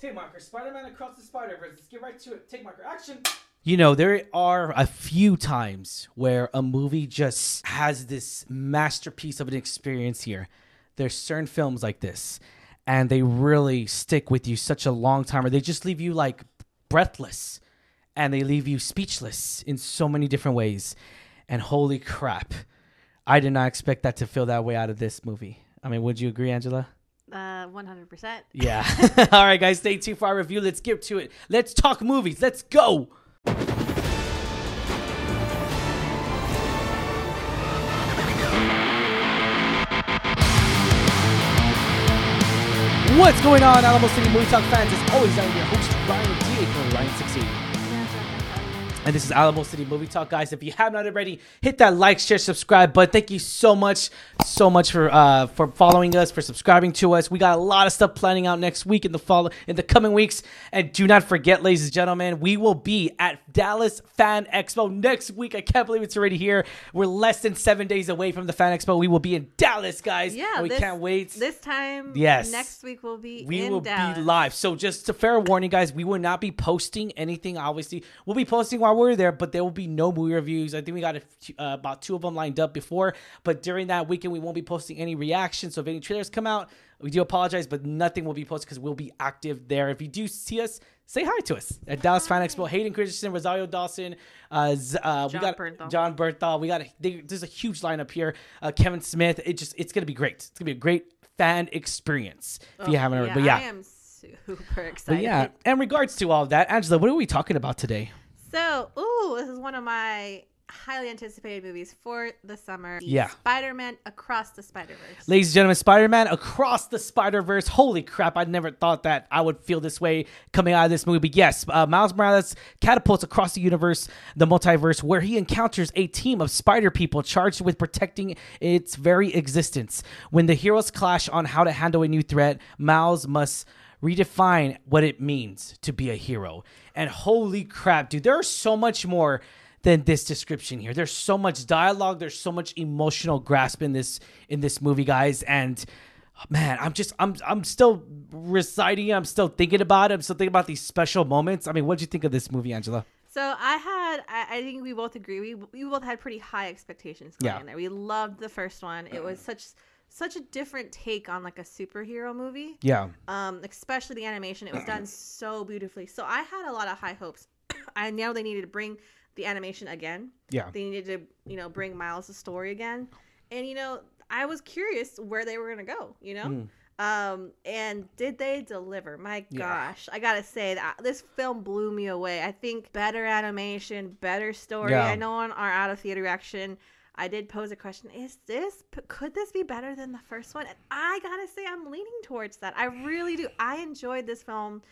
Take marker. Spider-Man across the Spider-Verse. Let's get right to it. Take marker. Action. You know, there are a few times where a movie just has this masterpiece of an experience here. There's certain films like this, and they really stick with you such a long time, or they just leave you like breathless and they leave you speechless in so many different ways. And holy crap, I did not expect that to feel that way out of this movie. I mean, would you agree, Angela? Uh, 100%. Yeah. All right, guys, stay tuned for our review. Let's get to it. Let's talk movies. Let's go. What's going on, Alamo City Movie Talk fans? As always, I'm your host, Ryan D. from Ryan 16. And this is Alamo City Movie Talk, guys. If you have not already, hit that like, share, subscribe But Thank you so much, so much for uh, for following us, for subscribing to us. We got a lot of stuff planning out next week in the fall, in the coming weeks. And do not forget, ladies and gentlemen, we will be at Dallas Fan Expo next week. I can't believe it's already here. We're less than seven days away from the Fan Expo. We will be in Dallas, guys. Yeah, we this- can't wait. This time, Yes. next week will be we in will Dallas. be live. So just a fair warning, guys, we will not be posting anything. Obviously, we'll be posting while we're there, but there will be no movie reviews. I think we got a, uh, about two of them lined up before, but during that weekend, we won't be posting any reactions. So if any trailers come out, we do apologize, but nothing will be posted because we'll be active there. If you do see us, say hi to us at Dallas Fan Expo. Hayden Christensen, Rosario Dawson, uh, uh, we John got Bernthal. John Berthal. We got a, they, there's a huge lineup here. Uh, Kevin Smith. It just it's gonna be great. It's gonna be a great fan experience if you haven't. Yeah, But yeah, I am super but excited. yeah, in regards to all of that, Angela, what are we talking about today? So, ooh, this is one of my highly anticipated movies for the summer. Yeah. Spider-Man Across the Spider-Verse. Ladies and gentlemen, Spider Man Across the Spider Verse. Holy crap, I never thought that I would feel this way coming out of this movie. But yes, uh, Miles Morales catapults across the universe, the multiverse, where he encounters a team of spider people charged with protecting its very existence. When the heroes clash on how to handle a new threat, Miles must redefine what it means to be a hero. And holy crap, dude, there's so much more than this description here. There's so much dialogue, there's so much emotional grasp in this in this movie, guys, and man, I'm just I'm I'm still reciting. I'm still thinking about it. I'm still thinking about these special moments. I mean, what did you think of this movie, Angela? So I had, I, I think we both agree. We we both had pretty high expectations going Yeah. in there. We loved the first one. It was such such a different take on like a superhero movie. Yeah. Um, especially the animation. It was done so beautifully. So I had a lot of high hopes. I know they needed to bring the animation again. Yeah. They needed to, you know, bring Miles' story again. And you know, I was curious where they were gonna go. You know. Mm. Um, and did they deliver? My Yeah. gosh, I gotta say that this film blew me away. I think better animation, better story. Yeah. I know on our out of theater reaction, I did pose a question: Is this could this be better than the first one? And I gotta say, I'm leaning towards that. I really do. I enjoyed this film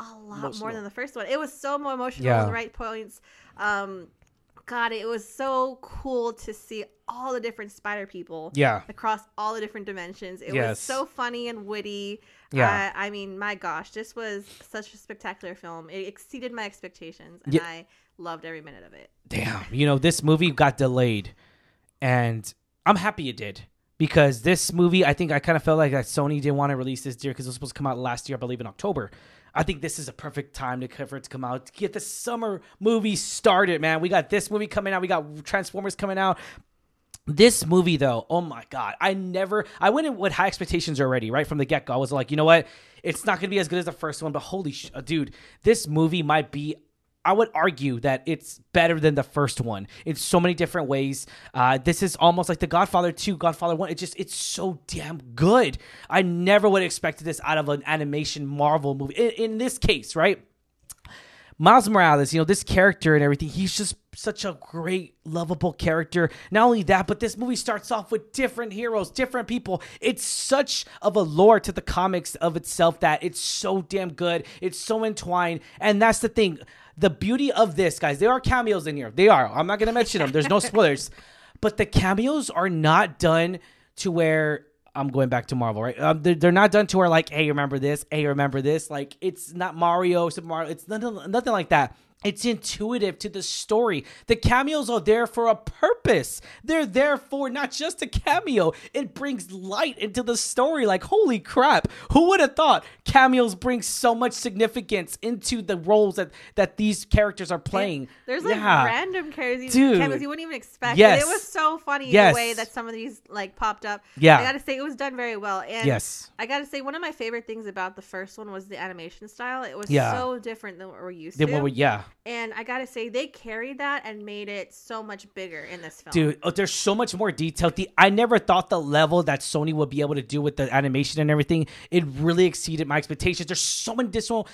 a lot Emotional. more than the first one. It was so more emotional Yeah. at the right points. Um, God, it was so cool to see all the different spider people Yeah. across all the different dimensions. It Yes. was so funny and witty. Yeah. I, I mean, my gosh, this was such a spectacular film. It exceeded my expectations, and Yeah. I loved every minute of it. Damn. You know, this movie got delayed, and I'm happy it did. Because this movie, I think I kind of felt like that Sony didn't want to release this year because it was supposed to come out last year, I believe in October. I think this is a perfect time to for it to come out to get the summer movie started, man. We got this movie coming out, we got Transformers coming out. This movie, though, oh my god, I never, I went in with high expectations already, right from the get go. I was like, you know what, it's not gonna be as good as the first one, but holy sh- dude, this movie might be. I would argue that it's better than the first one in so many different ways. Uh, this is almost like the Godfather 2, Godfather 1. It just, it's so damn good. I never would have expected this out of an animation Marvel movie. In, in this case, right? Miles Morales, you know, this character and everything, he's just such a great, lovable character. Not only that, but this movie starts off with different heroes, different people. It's such of a lore to the comics of itself that it's so damn good. It's so entwined. And that's the thing. The beauty of this, guys, there are cameos in here. They are. I'm not going to mention them. There's no spoilers. But the cameos are not done to where I'm going back to Marvel, right? Um, they're, they're not done to where like, hey, remember this? Hey, remember this? Like, it's not Mario, Super Mario. It's nothing, nothing like that. It's intuitive to the story. The cameos are there for a purpose. They're there for not just a cameo. It brings light into the story. Like, holy crap. Who would have thought cameos bring so much significance into the roles that, that these characters are playing? There's like Yeah. random characters Dude. cameos you wouldn't even expect. Yes. And it was so funny Yes. the way that some of these like popped up. Yeah. I gotta say it was done very well. And Yes. I gotta say one of my favorite things about the first one was the animation style. It was Yeah. so different than what we're used to. yeah. And I gotta say they carried that and made it so much bigger in this film. Dude, oh, there's so much more detail. The I never thought the level that Sony would be able to do with the animation and everything. It really exceeded my expectations. There's so many additional,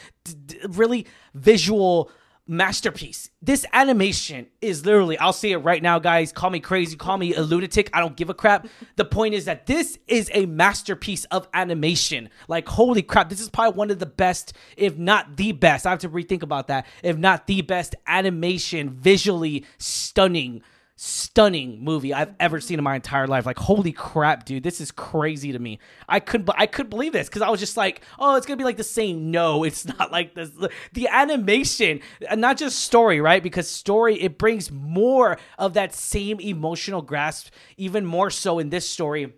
really visual masterpiece. This animation is literally. I'll say it right now, guys. Call me crazy. Call me a lunatic. I don't give a crap. the point is that this is a masterpiece of animation. Like holy crap, this is probably one of the best, if not the best. I have to rethink about that. If not the best animation, visually stunning stunning movie I've ever seen in my entire life. Like, holy crap, dude, this is crazy to me. I couldn't, I couldn't believe this because I was just like, oh, it's gonna be like the same. No, it's not like this. The animation, and not just story, right? Because story it brings more of that same emotional grasp, even more so in this story.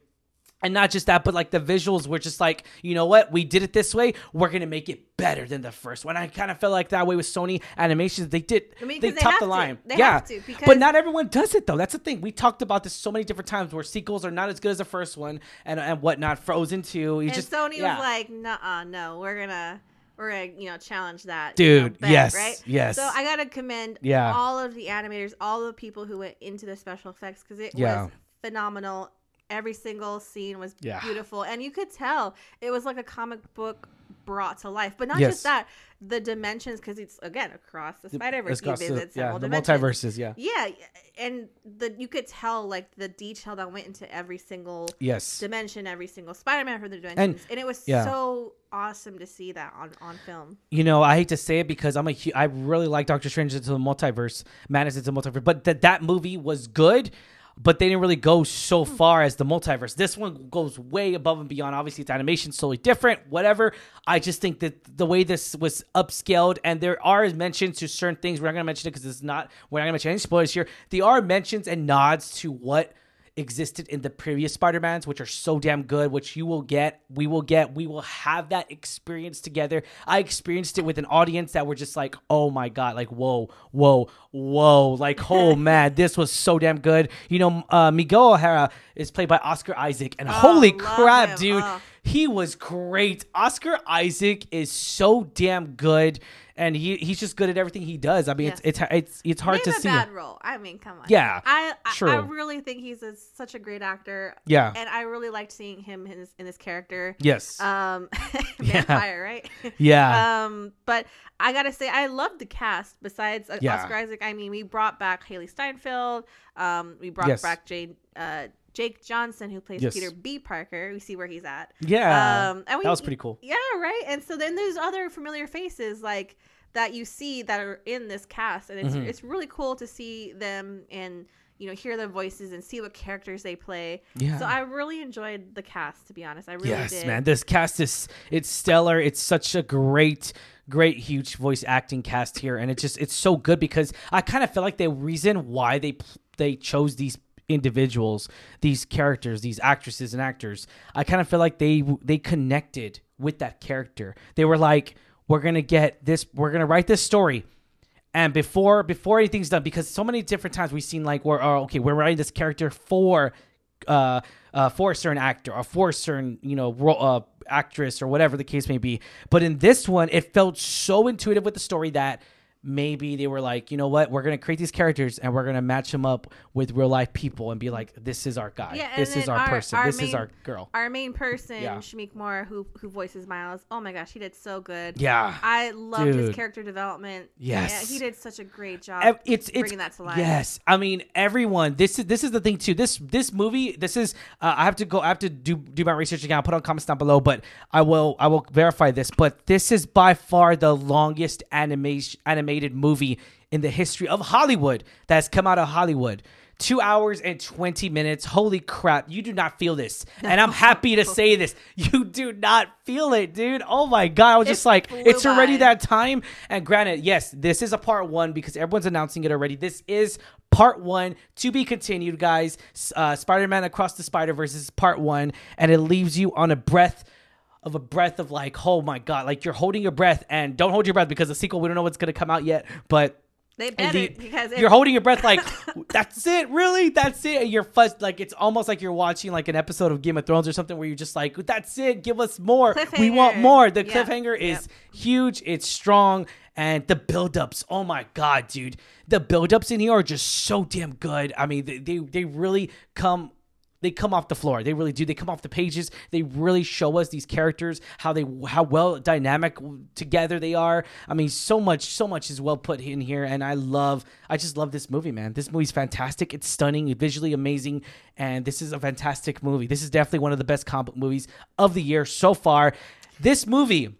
And not just that, but like the visuals were just like, you know what? We did it this way. We're gonna make it better than the first one. I kind of felt like that way with Sony animations. They did. I mean, they topped the to. line. They yeah, have to, because- but not everyone does it though. That's the thing. We talked about this so many different times where sequels are not as good as the first one and and whatnot. Frozen two. You and just Sony yeah. was like, "Nah, no, we're gonna." We're gonna, you know, challenge that, Dude, you know, bet, yes, right? yes. So I gotta commend Yeah. all of the animators, all the people who went into the special effects because it Yeah. was phenomenal. Every single scene was Yeah. beautiful, and you could tell it was like a comic book brought to life. But not Yes. just that, the dimensions because it's again across the Spider Verse. You to- yeah, the dimensions. multiverses. Yeah. Yeah, and the you could tell like the detail that went into every single Yes. dimension, every single Spider-Man from the dimensions, and, it was yeah. so awesome to see that on on film. You know, I hate to say it because I'm a I really like Doctor Strange into the multiverse, Madness into the multiverse, but that that movie was good. But they didn't really go so hmm. far as the multiverse. This one goes way above and beyond. Obviously, it's animation, totally different. Whatever. I just think that the way this was upscaled, and there are mentions to certain things. We're not going to mention it because it's not. We're not going to mention any spoilers here. There are mentions and nods to what existed in the previous Spider-Mans, which are so damn good, which you will get, we will get, we will have that experience together. I experienced it with an audience that were just like, oh my God, like, whoa, whoa, whoa. Like, oh man, this was so damn good. You know, uh, Miguel O'Hara is played by Oscar Isaac, and holy crap, him. dude. Oh. He was great. Oscar Isaac is so damn good. And he, he's just good at everything he does. I mean, Yes. it's, it's it's it's hard Name to a see. bad role. I mean, come on. Yeah, I I, I really think he's a, such a great actor. Yeah. and I really liked seeing him in this, in this character. Yes. Um, Yeah. vampire, right? yeah. Um, but I gotta say, I love the cast. Besides uh, Yeah. Oscar Isaac, I mean, we brought back Hailee Steinfeld. Um, we brought Yes. back Jane. uh, Jake Johnson, who plays Yes. Peter B. Parker. We see where he's at. yeah. Um, and we, that was pretty cool. Yeah, right. And so then there's other familiar faces like that you see that are in this cast, and it's Mhm. it's really cool to see them and you know hear their voices and see what characters they play. Yeah. So I really enjoyed the cast. To be honest, I really yes, did. man. This cast is it's stellar. It's such a great, great, huge voice acting cast here, and it just it's so good because I kind of feel like the reason why they they chose these individuals, these characters, these actresses and actors, I kind of feel like they they connected with that character. They were like, we're gonna get this, we're gonna write this story. And before before anything's done, because so many different times we've seen like we're oh, okay, we're writing this character for uh, uh for a certain actor or for a certain you know uh, actress or whatever the case may be. But in this one, it felt so intuitive with the story that maybe they were like, you know what, we're gonna create these characters and we're gonna match them up with real life people and be like, this is our guy, Yeah, this is our, our- person, our this is our girl. Our main person, Yeah. Shameik Moore, who who voices Miles. Oh my gosh, he did so good. Yeah. I loved his character development. Yes. Yeah, he did such a great job. It's it's bringing that to life. Yes, I mean everyone. This is this is the thing too. This this movie. This is. Uh, I have to go. I have to do do my research again. I'll put on comments down below, but I will I will verify this. But this is by far the longest animation animation animated movie in the history of Hollywood that has come out of Hollywood. Two hours and 20 minutes. Holy crap. You do not feel this. And I'm happy to say this. You do not feel it, dude. Oh my God. I was just like, it's already that time. And granted, yes, this is a part one because everyone's announcing it already. This is part one to be continued, guys. Uh, Spider Man Across the Spider Verse is part one. And it leaves you on a breath of a breath of like, oh my God. Like you're holding your breath. And don't hold your breath because the sequel, we don't know what's going to come out yet. But They better the- because it, you're holding your breath like that's it really that's it and you're fussed like it's almost like you're watching like an episode of game of thrones or something where you're just like that's it give us more we want more the Yeah. cliffhanger is Yep. huge it's strong and the buildups oh my god dude the buildups in here are just so damn good i mean they, they, they really come they come off the floor. They really do. They come off the pages. They really show us these characters how they how well dynamic together they are. I mean, so much so much is well put in here, and I love. I just love this movie, man. This movie's fantastic. It's stunning, visually amazing, and this is a fantastic movie. This is definitely one of the best comic movies of the year so far. This movie.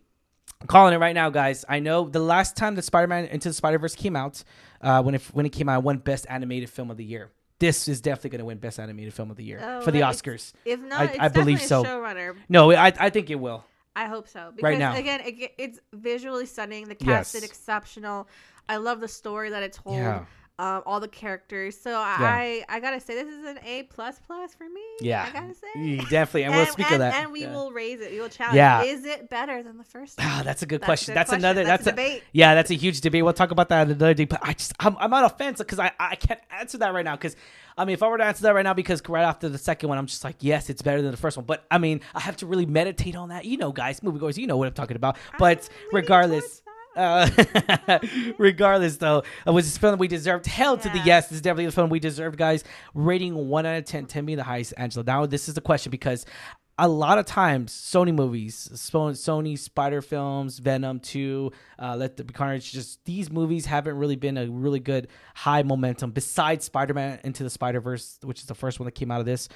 I'm calling it right now, guys. I know the last time the Spider-Man Into the Spider-Verse came out, uh, when it when it came out, it won Best Animated Film of the Year. This is definitely going to win Best Animated Film of the Year Oh, for the Oscars. If not, I- it's I believe so. a showrunner. No, I I think it will. I hope so. Because Right now. again, it, it's visually stunning. The cast Yes. is exceptional. I love the story that it told. Yeah. Um, all the characters. So Yeah. I, I gotta say, this is an A plus plus for me. Yeah, I gotta say. Mm, definitely, and, we'll speak and, of that. And we Yeah. will raise it. We will challenge. Yeah. Is it better than the first? one? Ah, that's a good That's question. a That's question. another. That's That's, a a debate. Yeah, that's a huge debate. We'll talk about that another day. But I just, I'm, I'm on a fence because I, I can't answer that right now. Because I mean, if I were to answer that right now, because right after the second one, I'm just like, yes, it's better than the first one. But I mean, I have to really meditate on that. You know, guys, moviegoers, you know what I'm talking about. But regardless. Uh, regardless, though, it was this film we deserved. Hell to the yes. This is definitely the film we deserved, guys. Rating one out of ten. Ten being the highest. Angela. Now this is the question because a lot of times Sony movies, Sony Spider films, Venom Two, uh, Let There Be Carnage, just these movies haven't really been a really good high momentum. Besides Spider Man Into the Spider Verse, which is the first one that came out of this.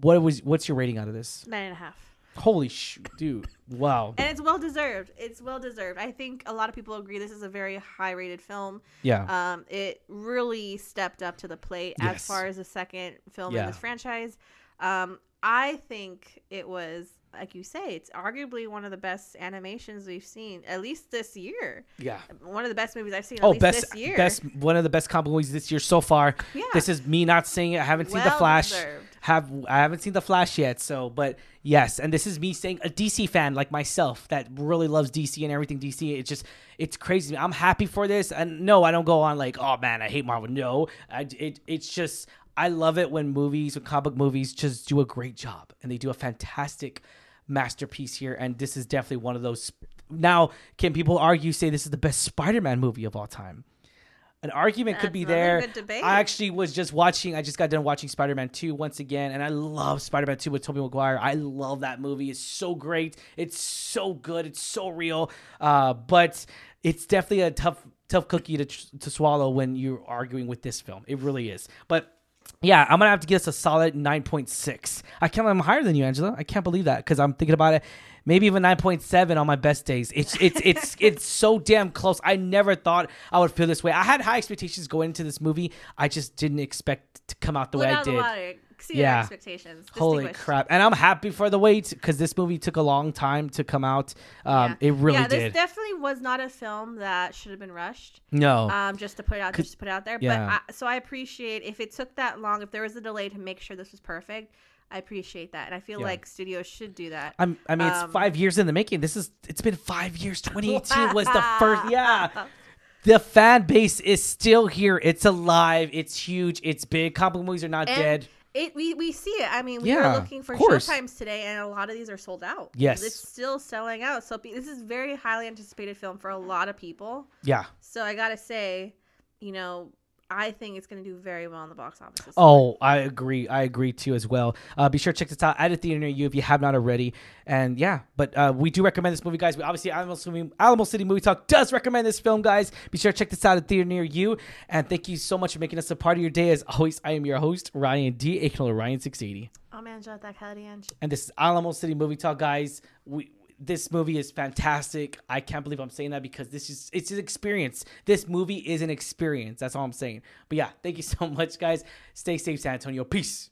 What was what's your rating out of this? Nine and a half. Holy sh, dude! Wow. And it's well deserved. It's well deserved. I think a lot of people agree this is a very high rated film. Yeah. Um, it really stepped up to the plate Yes. as far as the second film Yeah. in this franchise. Um, I think it was, like you say, it's arguably one of the best animations we've seen, at least this year. yeah. One of the best movies I've seen, at Oh, least best, this year. best, one of the best comic movies this year so far. Yeah. This is me not saying it. I haven't seen the Flash. deserved. Have I haven't seen the Flash yet. So, but yes, and this is me saying a DC fan like myself that really loves DC and everything DC. It's just it's crazy. I'm happy for this, and no, I don't go on like, oh man, I hate Marvel. No, I, it it's just I love it when movies, when comic movies, just do a great job, and they do a fantastic masterpiece here. And this is definitely one of those. Now, can people argue say this is the best Spider-Man movie of all time? An argument could be there. I actually was just watching. I just got done watching Spider-Man Two once again, and I love Spider-Man Two with Tobey Maguire. I love that movie. It's so great. It's so good. It's so real. Uh, but it's definitely a tough, tough cookie to to swallow when you're arguing with this film. It really is. But yeah, I'm gonna have to give this a solid 9.6. I can't. I'm higher than you, Angela. I can't believe that because I'm thinking about it. Maybe even 9.7 on my best days. It's it's it's it's so damn close. I never thought I would feel this way. I had high expectations going into this movie. I just didn't expect to come out the Blew way I out of the did. water. Yeah. expectations. Holy crap! And I'm happy for the wait because this movie took a long time to come out. Um, Yeah. It really yeah, this did. definitely was not a film that should have been rushed. no, um, just to put it out, just to put it out there. yeah. But I, so I appreciate if it took that long, if there was a delay to make sure this was perfect. I appreciate that, and I feel Yeah. like studios should do that. I'm, I mean, it's um, five years in the making. This is. It's been five years. 2018 was the first. Yeah. The fan base is still here. It's alive. It's huge. It's big. Comic movies are not And dead. It we, we see it. I mean, we Yeah, were looking for showtimes today, and a lot of these are sold out. Yes. it's still selling out. So this is very highly anticipated film for a lot of people. Yeah. So I gotta say, you know, I think it's gonna do very well in the box office. Oh, I agree. I agree too as well. Uh, be sure to check this out at a theater near you if you have not already. And yeah, but uh, we do recommend this movie, guys. We obviously Alamo City, Alamo City Movie Talk does recommend this film, guys. Be sure to check this out at a theater near you. And thank you so much for making us a part of your day. As always, I am your host Ryan D. aka Ryan Six Eighty. I'm Angela Ange. and this is Alamo City Movie Talk, guys. We this movie is fantastic. I can't believe I'm saying that because this is it's an experience. This movie is an experience. That's all I'm saying. But yeah, thank you so much, guys. Stay safe, San Antonio. Peace.